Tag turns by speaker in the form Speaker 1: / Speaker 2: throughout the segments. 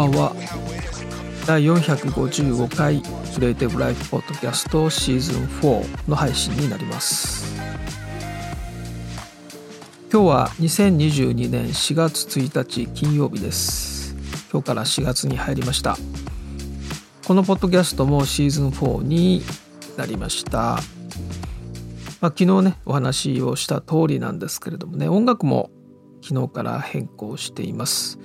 Speaker 1: ばんは第455回クリエイティブライフポッドキャストシーズン4の配信になります。今日は2022年4月1日金曜日です。今日から4月に入りました。このポッドキャストもシーズン4になりました。まあ、昨日ねお話をした通りなんですけれどもね音楽も昨日から変更しています。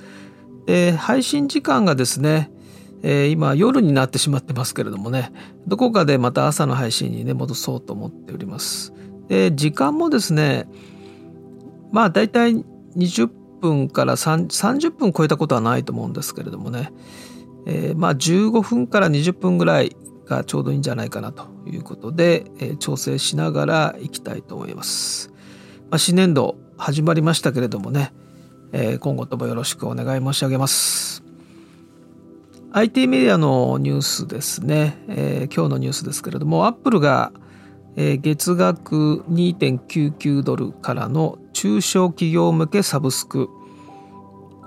Speaker 1: で配信時間がですね、えー、今夜になってしまってますけれどもねどこかでまた朝の配信にね戻そうと思っております。で時間もですねまあ大体20分から30分超えたことはないと思うんですけれどもね、えー、まあ15分から20分ぐらいがちょうどいいんじゃないかなということで、えー、調整しながらいきたいと思います。まあ、新年度始まりましたけれどもね、え、今後ともよろしくお願い申し上げます。IT メディアのニュースですね、えー、今日のニュースですけれどもアップルが、え、月額2.99ドルからの中小企業向けサブスク。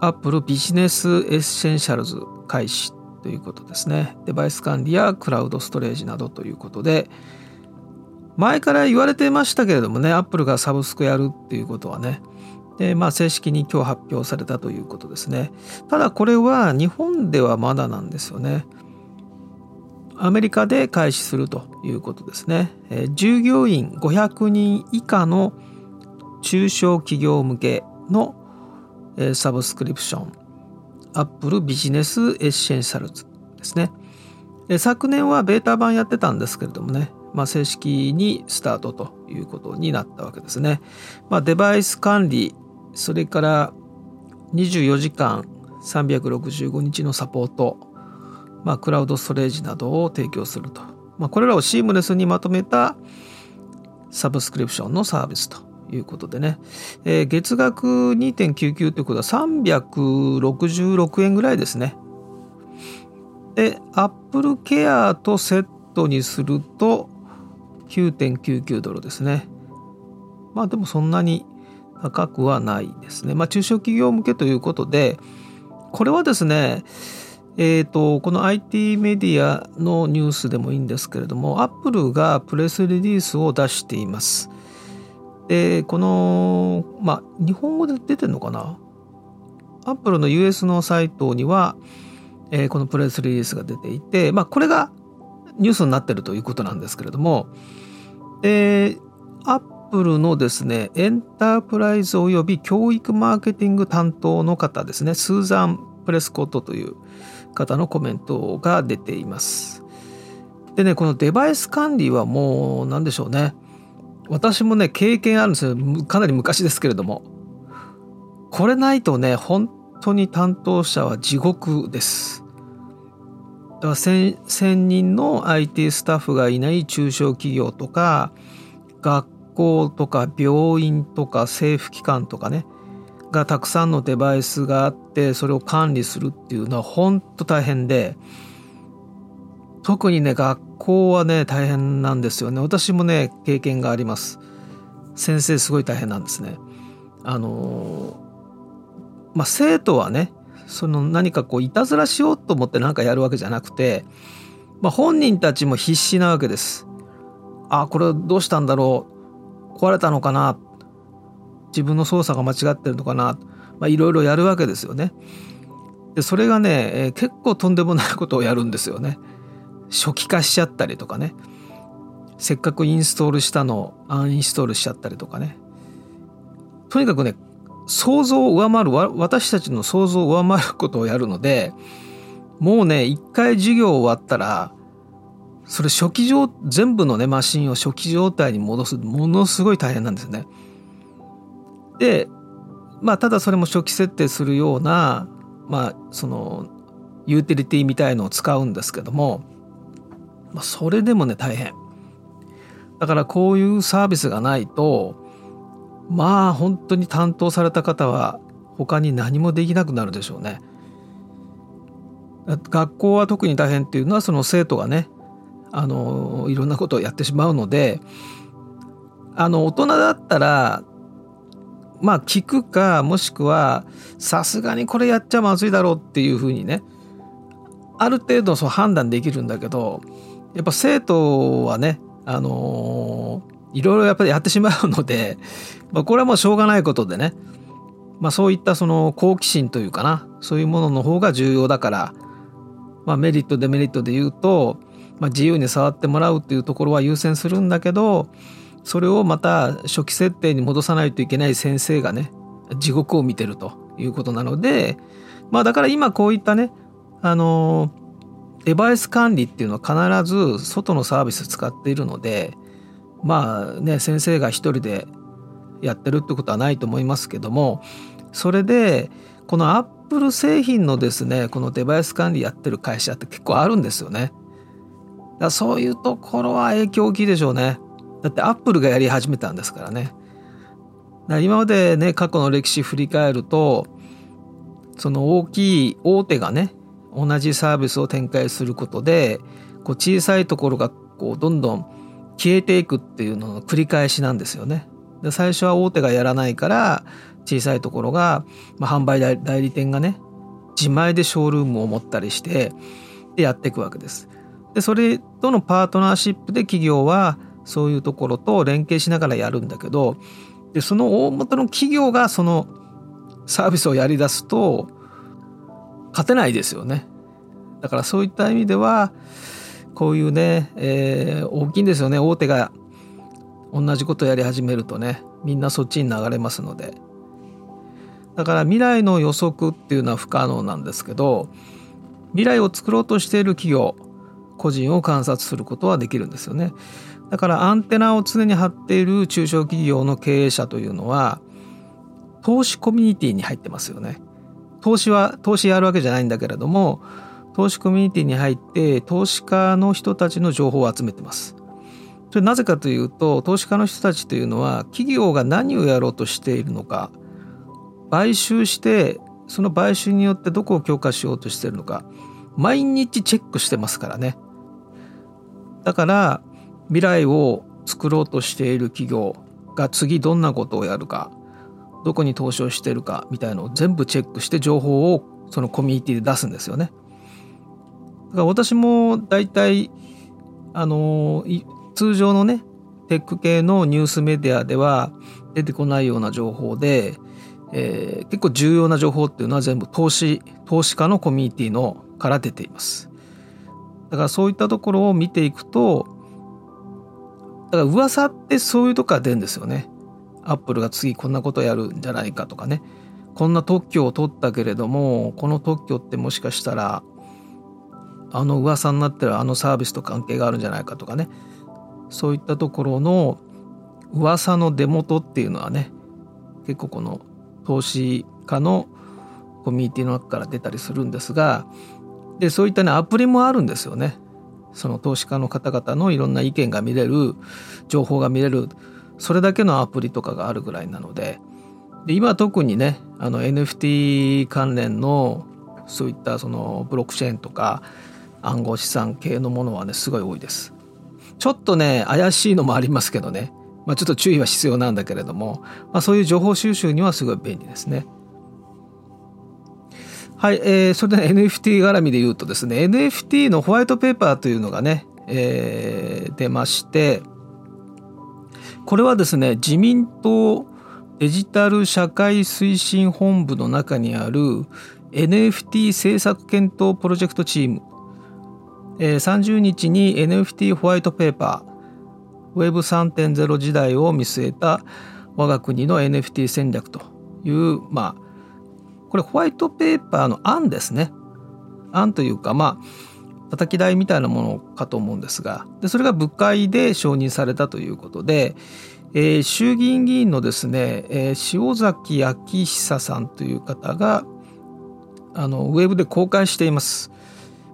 Speaker 1: Apple Business Essentials 開始ということですね。デバイス管理やクラウドストレージなどということで前から言われてましたけれどもねアップルがサブスクやるっていうことはねでまあ正式に今日発表されたということですね。ただこれは日本ではまだなんですよね。アメリカで開始するということですね、え、従業員500人以下の中小企業向けの、え、サブスクリプション。 Apple Business Essentialsですね。昨年はベータ版やってたんですけれどもね、まあ、正式にスタートということになったわけですね。まあ、デバイス管理、それから24時間365日のサポート、まあ、クラウドストレージなどを提供すると。まあ、これらをシームレスにまとめたサブスクリプションのサービスということでね、えー、月額2.99ということは366円ぐらいですね。で、Apple Care とセットにすると9.99ドルですね。まあでもそんなに高くはないですね。まあ中小企業向けということで、これはですね、えーと、この IT メディアのニュースでもいいんですけれども、Apple がプレスリリースを出しています。でこのまあ日本語で出てるのかな？アップルの US のサイトには、えー、このプレスリリースが出ていて、まあ、これがニュースになってるということなんですけれども、えー、アップルのですねエンタープライズおよび教育マーケティング担当の方ですね。スーザン・プレスコットという方のコメントが出ています。でねこのデバイス管理はもう何でしょうね。私もね経験あるんですよ。かなり昔ですけれども。これないとね本当に担当者は地獄です。だから 1000, 人の IT スタッフがいない中小企業とか学校とか病院とか政府機関とかねがたくさんのデバイスがあってそれを管理するっていうのは本当大変で特にね学校はね大変なんですよね。私もね経験があります。先生すごい大変なんですね。あのまあ生徒はねその何かこういたずらしようと思って何かやるわけじゃなくて、まあ、本人たちも必死なわけです。あこれどうしたんだろう。壊れたのかな？自分の操作が間違ってるのかな？まあいろいろやるわけですよね。でそれがね、えー、結構とんでもないことをやるんですよね。初期化しちゃったりとかね。せっかくインストールしたのをアンインストールしちゃったりとかね。とにかくね想像を上回る私たちの想像を上回ることをやるのでもうね一回授業終わったらそれ初期状全部のねマシンを初期状態に戻すものすごい大変なんですね。でまあただそれも初期設定するようなまあそのユーティリティみたいのを使うんですけどもまあ、それでもね大変だからこういうサービスがないとまあ本当に担当された方は他に何もできなくなるでしょうね学校は特に大変っていうのはその生徒がねあのいろんなことをやってしまうのであの大人だったらまあ聞くかもしくはさすがにこれやっちゃまずいだろうっていうふうにねある程度そう判断できるんだけどやっぱ生徒はねあの、いろいろやっぱりやってしまうので、まあ、これはもうしょうがないことでね、まあ、そういったその好奇心というかなそういうものの方が重要だから、まあ、メリットデメリットで言うと、まあ、自由に触ってもらうっていうところは優先するんだけどそれをまた初期設定に戻さないといけない先生がね地獄を見てるということなのでまあだから今こういったねあのデバイス管理っていうのは必ず外のサービス使っているのでまあね先生が一人でやってるってことはないと思いますけどもそれでこのアップル製品のですねこのデバイス管理やってる会社って結構あるんですよね。だそういうところは影響大きいでしょうね。だってアップルがやり始めたんですからね。だ今までね過去の歴史振り返るとその大きい大手がね同じサービスを展開することでこう小さいところがこうどんどん消えていくっていうのの繰り返しなんですよね。で最初は大手がやらないから小さいところが、まあ、販売代理店がね自前でショールームを持ったりしてでやっていくわけです。でそれとのパートナーシップで企業はそういうところと連携しながらやるんだけどでその大元の企業がそのサービスをやりだすと勝てないですよね。だからそういった意味ではこういうね、えー、大きいんですよね大手が同じことやり始めるとねみんなそっちに流れますのでだから未来の予測っていうのは不可能なんですけど未来を作ろうとしている企業個人を観察することはできるんですよね。だからアンテナを常に張っている中小企業の経営者というのは投資コミュニティに入ってますよね。投資は投資やるわけじゃないんだけれども投資コミュニティに入って投資家の人たちの情報を集めてます。それなぜかというと投資家の人たちというのは企業が何をやろうとしているのか買収してその買収によってどこを強化しようとしているのか毎日チェックしてますからね。だから未来を作ろうとしている企業が次どんなことをやるかどこに投資をしてるかみたいのを全部チェックして情報をそのコミュニティで出すんですよね。だから私も大体あの通常のねテック系のニュースメディアでは出てこないような情報で、えー、結構重要な情報っていうのは全部投資投資家のコミュニティのから出ています。だからそういったところを見ていくとだから噂ってそういうとこから出るんですよね。アップルが次こんなことやるんじゃないかとかねこんな特許を取ったけれどもこの特許ってもしかしたらあの噂になってるあのサービスと関係があるんじゃないかとかねそういったところの噂の出元っていうのはね結構この投資家のコミュニティの中から出たりするんですがでそういったねアプリもあるんですよね。その投資家の方々のいろんな意見が見れる情報が見れるそれだけのアプリとかがあるぐらいなのでで今特にねあの NFT 関連のそういったそのブロックチェーンとか暗号資産系のものはねすごい多いです。ちょっとね怪しいのもありますけどね、まあ、ちょっと注意は必要なんだけれども、まあ、そういう情報収集にはすごい便利ですね。はい、えー、それで、NFT 絡みで言うとですね NFT のホワイトペーパーというのがね、えー、出ましてこれはですね自民党デジタル社会推進本部の中にある NFT 政策検討プロジェクトチーム、えー、30日に NFT ホワイトペーパー Web3.0 時代を見据えた我が国の NFT 戦略というまあこれホワイトペーパーの案ですね案というかまあ叩き台みたいなものかと思うんですがでそれが部会で承認されたということで、えー、衆議院議員のですね、えー、塩崎昭久さんという方があのウェブで公開しています。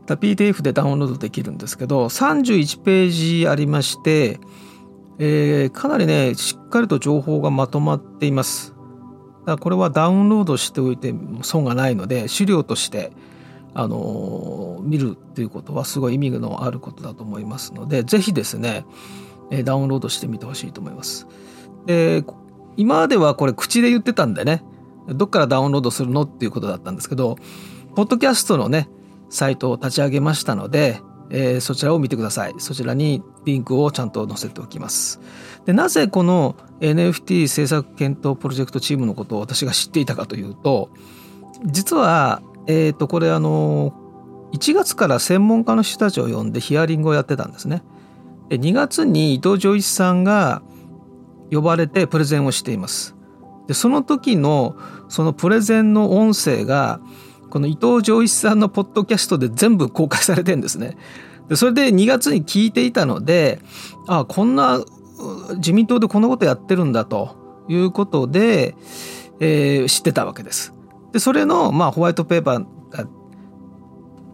Speaker 1: PDF でダウンロードできるんですけど31ページありまして、えー、かなりねしっかりと情報がまとまっています。だこれはダウンロードしておいて損がないので資料としてあの見るっていうことはすごい意味のあることだと思いますので是非ですねダウンロードしてみてほしいと思います。で今まではこれ口で言ってたんでねどっからダウンロードするのっていうことだったんですけどポッドキャストのねサイトを立ち上げましたので、えー、そちらを見てください。そちらにリンクをちゃんと載せておきます。でなぜこの NFT 制作検討プロジェクトチームのことを私が知っていたかというと実はえっ、ー、とこれあの1月から専門家の人たちを呼んでヒアリングをやってたんですね。で2月に伊藤浄一さんが呼ばれてプレゼンをしています。でその時のそのプレゼンの音声がこの伊藤浄一さんのポッドキャストで全部公開されてんですね。でそれで2月に聞いていたのでああこんな自民党でこんなことやってるんだと。いうことで、えー、知ってたわけです。でそれの、まあ、ホワイトペーパーが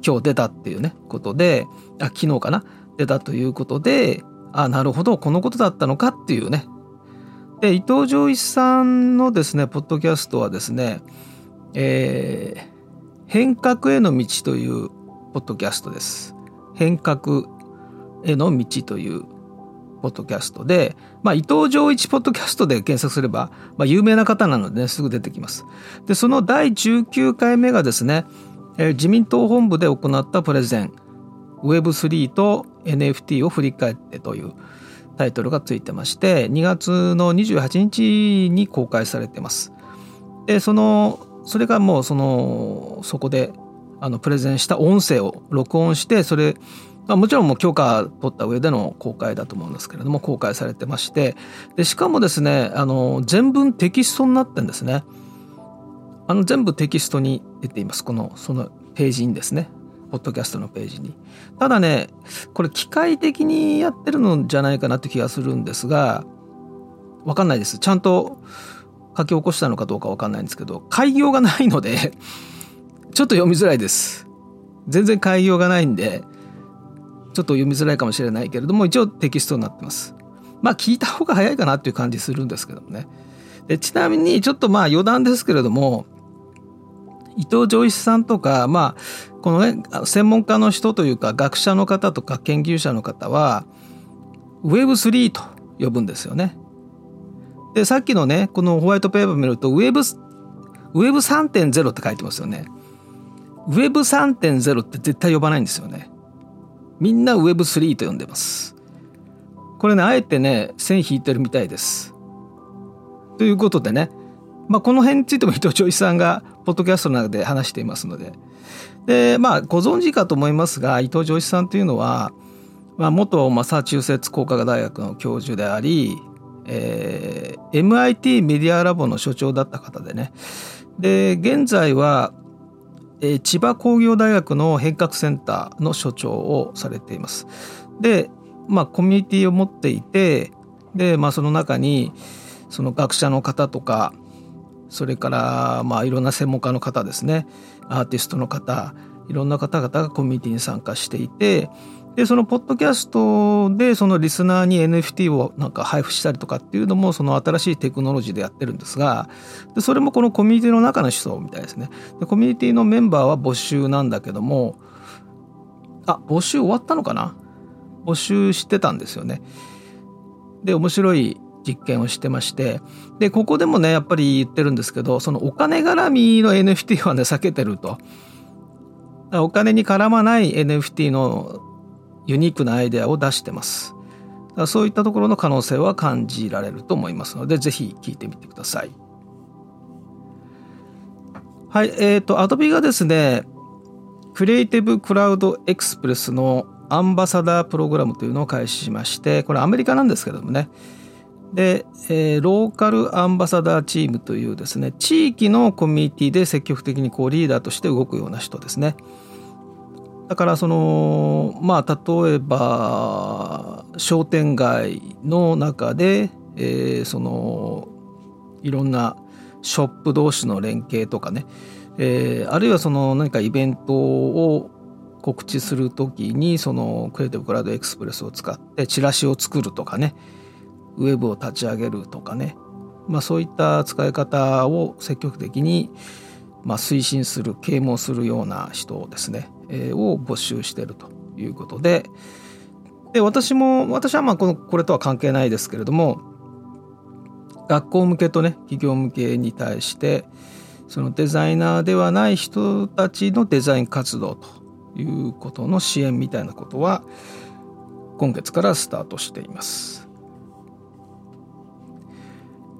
Speaker 1: 今日出たっていうねことであ昨日かな？出たということであなるほどこのことだったのかっていうね。で伊藤浄一さんのですねポッドキャストはですね、えー、変革への道というポッドキャストです変革への道というポッドキャストで、まあ、伊藤浄一ポッドキャストで検索すれば、まあ、有名な方なので、ね、すぐ出てきます。で、その第19回目がですね、えー、自民党本部で行ったプレゼン、Web3 と NFT を振り返ってというタイトルがついてまして、2月の28日に公開されてます。で、その、それがもうその、そこで、あの、プレゼンした音声を録音して、それ、まあ、もちろんもう許可取った上での公開だと思うんですけれども公開されてましてでしかもですねあの全文テキストになってんですね。あの全部テキストに出ています。このそのページにですね。ポッドキャストのページに。ただねこれ機械的にやってるのじゃないかなって気がするんですがわかんないです。ちゃんと書き起こしたのかどうかわかんないんですけど開業がないので ちょっと読みづらいです全然開業がないんでちょっと読みづらいかもしれないけれども一応テキストになってます。まあ聞いた方が早いかなっていう感じするんですけどもね。でちなみにちょっとまあ余談ですけれども伊藤浄一さんとかまあこのね専門家の人というか学者の方とか研究者の方は Web3 と呼ぶんですよね。でさっきのねこのホワイトペーパー見ると Web Web3.0 って書いてますよね。Web3.0 って絶対呼ばないんですよね。みんな Web3 と呼んでます。これね、あえてね、線引いてるみたいです。ということでね、まあ、この辺についても伊藤長一さんがポッドキャストの中で話していますので。で、まあ、ご存知かと思いますが、伊藤長一さんというのは、まあ、元マサチューセッツ工科学大学の教授であり、えー、MIT メディアラボの所長だった方でね。で、現在はえ千葉工業大学の変革センターの所長をされています。で、まあ、コミュニティを持っていてで、まあ、その中にその学者の方とかそれからまあいろんな専門家の方ですねアーティストの方いろんな方々がコミュニティに参加していてでそのポッドキャストでそのリスナーに NFT をなんか配布したりとかっていうのもその新しいテクノロジーでやってるんですがでそれもこのコミュニティの中の思想みたいですね。でコミュニティのメンバーは募集なんだけどもあ募集終わったのかな？募集してたんですよね。で面白い実験をしてましてでここでもねやっぱり言ってるんですけどそのお金絡みの NFT はね避けてると。お金に絡まない NFT のユニークなアイデアを出してます。そういったところの可能性は感じられると思いますので、ぜひ聞いてみてください。はい、えっ、ー、と、Adobe がですね、クリエイティブクラウドエクスプレスのアンバサダープログラムというのを開始しまして、これアメリカなんですけどもね、で、えー、ローカルアンバサダーチームというですね、地域のコミュニティで積極的にこうリーダーとして動くような人ですね。だからそのまあ例えば商店街の中で、えー、そのいろんなショップ同士の連携とかね、えー、あるいはその何かイベントを告知する時にそのクリエイティブクラウドエクスプレスを使ってチラシを作るとかねウェブを立ち上げるとかね、まあ、そういった使い方を積極的にまあ推進する啓蒙するような人ですね。を募集しているということでで私も私はまあこのこれとは関係ないですけれども学校向けとね企業向けに対してそのデザイナーではない人たちのデザイン活動ということの支援みたいなことは今月からスタートしています。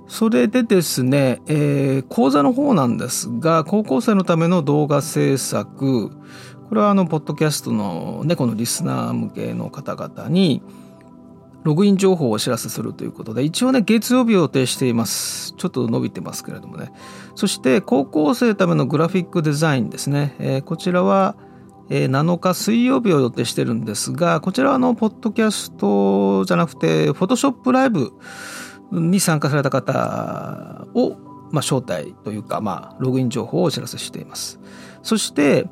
Speaker 1: それでですね、えー、講座の方なんですが高校生のための動画制作これはあのポッドキャストのねこのリスナー向けの方々にログイン情報をお知らせするということで一応ね月曜日を予定しています。ちょっと伸びてますけれどもね。そして高校生ためのグラフィックデザインですね、えー、こちらは7日水曜日を予定してるんですがこちらはあのポッドキャストじゃなくてフォトショップライブに参加された方を、まあ、招待というか、まあ、ログイン情報をお知らせしています。そして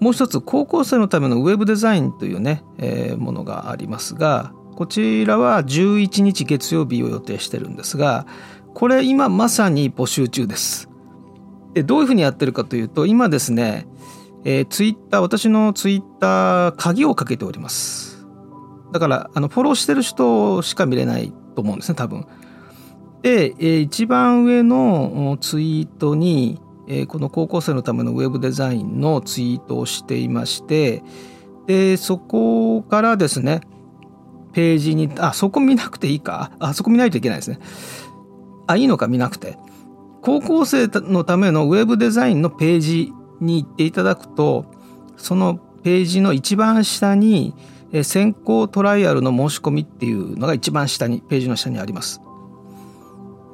Speaker 1: もう一つ高校生のためのウェブデザインというね、えー、ものがありますがこちらは11日月曜日を予定してるんですがこれ今まさに募集中です。でどういうふうにやってるかというと今ですね、えー、ツイッター私のツイッター鍵をかけております。だからあのフォローしてる人しか見れないと思うんですね多分。で、えー、一番上のツイートに、えー、この高校生のためのウェブデザインのツイートをしていましてでそこからですねページにあそこ見なくていいか？あそこ見ないといけないですね。あいいのか見なくて。高校生のためのウェブデザインのページに行っていただくとそのページの一番下に先行トライアルの申し込みっていうのが一番下にページの下にあります。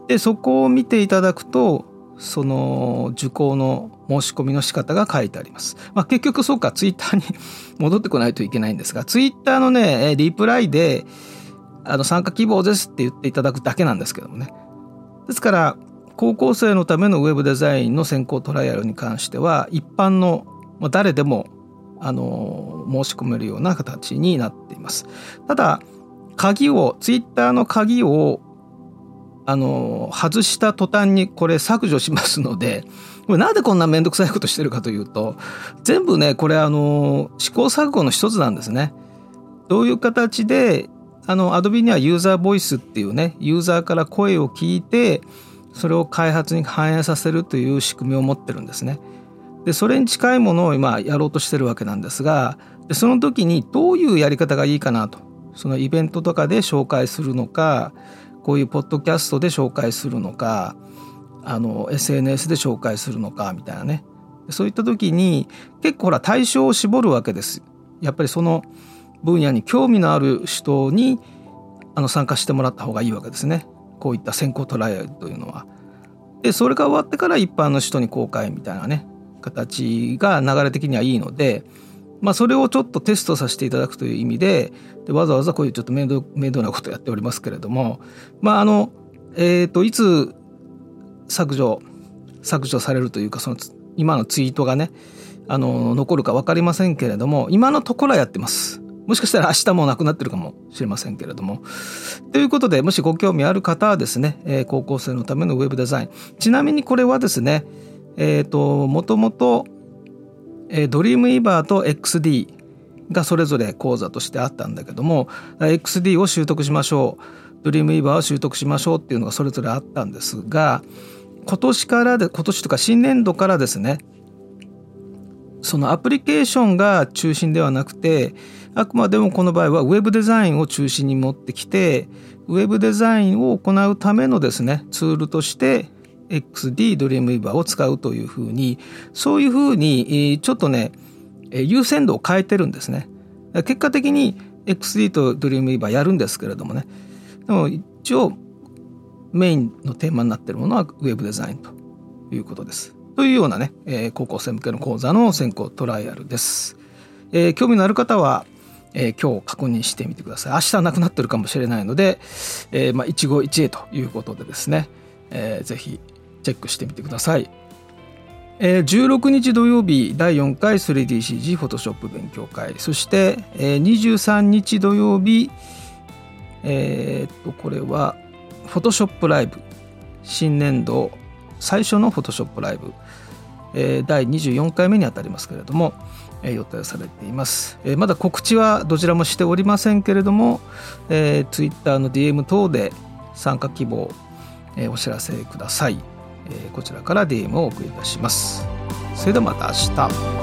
Speaker 1: でそこを見ていただくとその受講の申し込みの仕方が書いてあります。まあ、結局そうかツイッターに戻ってこないといけないんですがツイッターのねリプライであの参加希望ですって言っていただくだけなんですけどもね。ですから高校生のためのウェブデザインの先行トライアルに関しては一般のま誰でもあの申し込めるような形になっています。ただ鍵をツイッターの鍵をあの外した途端にこれ削除しますので これなんでこんな面倒くさいことしてるかというと全部ねこれあの試行錯誤の一つなんですね。どういう形であの Adobe にはユーザーボイスっていうねユーザーから声を聞いてそれを開発に反映させるという仕組みを持ってるんですね。でそれに近いものを今やろうとしてるわけなんですがでその時にどういうやり方がいいかなとそのイベントとかで紹介するのかこういうポッドキャストで紹介するのかあの SNS で紹介するのかみたいなねそういった時に結構ほら対象を絞るわけです。やっぱりその分野に興味のある人にあの参加してもらった方がいいわけですね。こういった先行トライアルというのは。でそれが終わってから一般の人に公開みたいなね形が流れ的にはいいので、まあ、それをちょっとテストさせていただくという意味ででわざわざこういうちょっと面倒面倒なことをやっておりますけれどもまああのえっ、ー、といつ削除削除されるというかその今のツイートがねあの残るか分かりませんけれども今のところはやってます。もしかしたら明日もなくなってるかもしれませんけれども。ということでもしご興味ある方はですね、えー、高校生のためのウェブデザインちなみにこれはですねえっ、ー、ともともと、えー、ドリームイーバーと XD がそれぞれ講座としてあったんだけども XD を習得しましょう。ドリームイーバーを習得しましょうっていうのがそれぞれあったんですが今年からで今年とか新年度からですねそのアプリケーションが中心ではなくてあくまでもこの場合はウェブデザインを中心に持ってきてウェブデザインを行うためのですねツールとして XD ドリームウィーバーを使うというふうにそういうふうにちょっとね優先度を変えてるんですね。結果的に XD とドリームウィーバーやるんですけれどもね。でも一応メインのテーマになってるものはウェブデザインということです。というようなね、高校生向けの講座の先行トライアルです、え、興味のある方はえー、今日確認してみてください。明日なくなってるかもしれないので、えーまあ、一期一会ということでですね、えー、ぜひチェックしてみてください。えー、16日土曜日第4回 3DCG フォトショップ勉強会。そして、えー、23日土曜日えー、っとこれはフォトショップライブ。新年度最初のフォトショップライブ、えー、第24回目にあたりますけれども、えー、予定されています、えー、まだ告知はどちらもしておりませんけれども、えー、Twitter の DM 等で参加希望えお知らせください、えこちらから DM をお送りいたします。それではまた明日。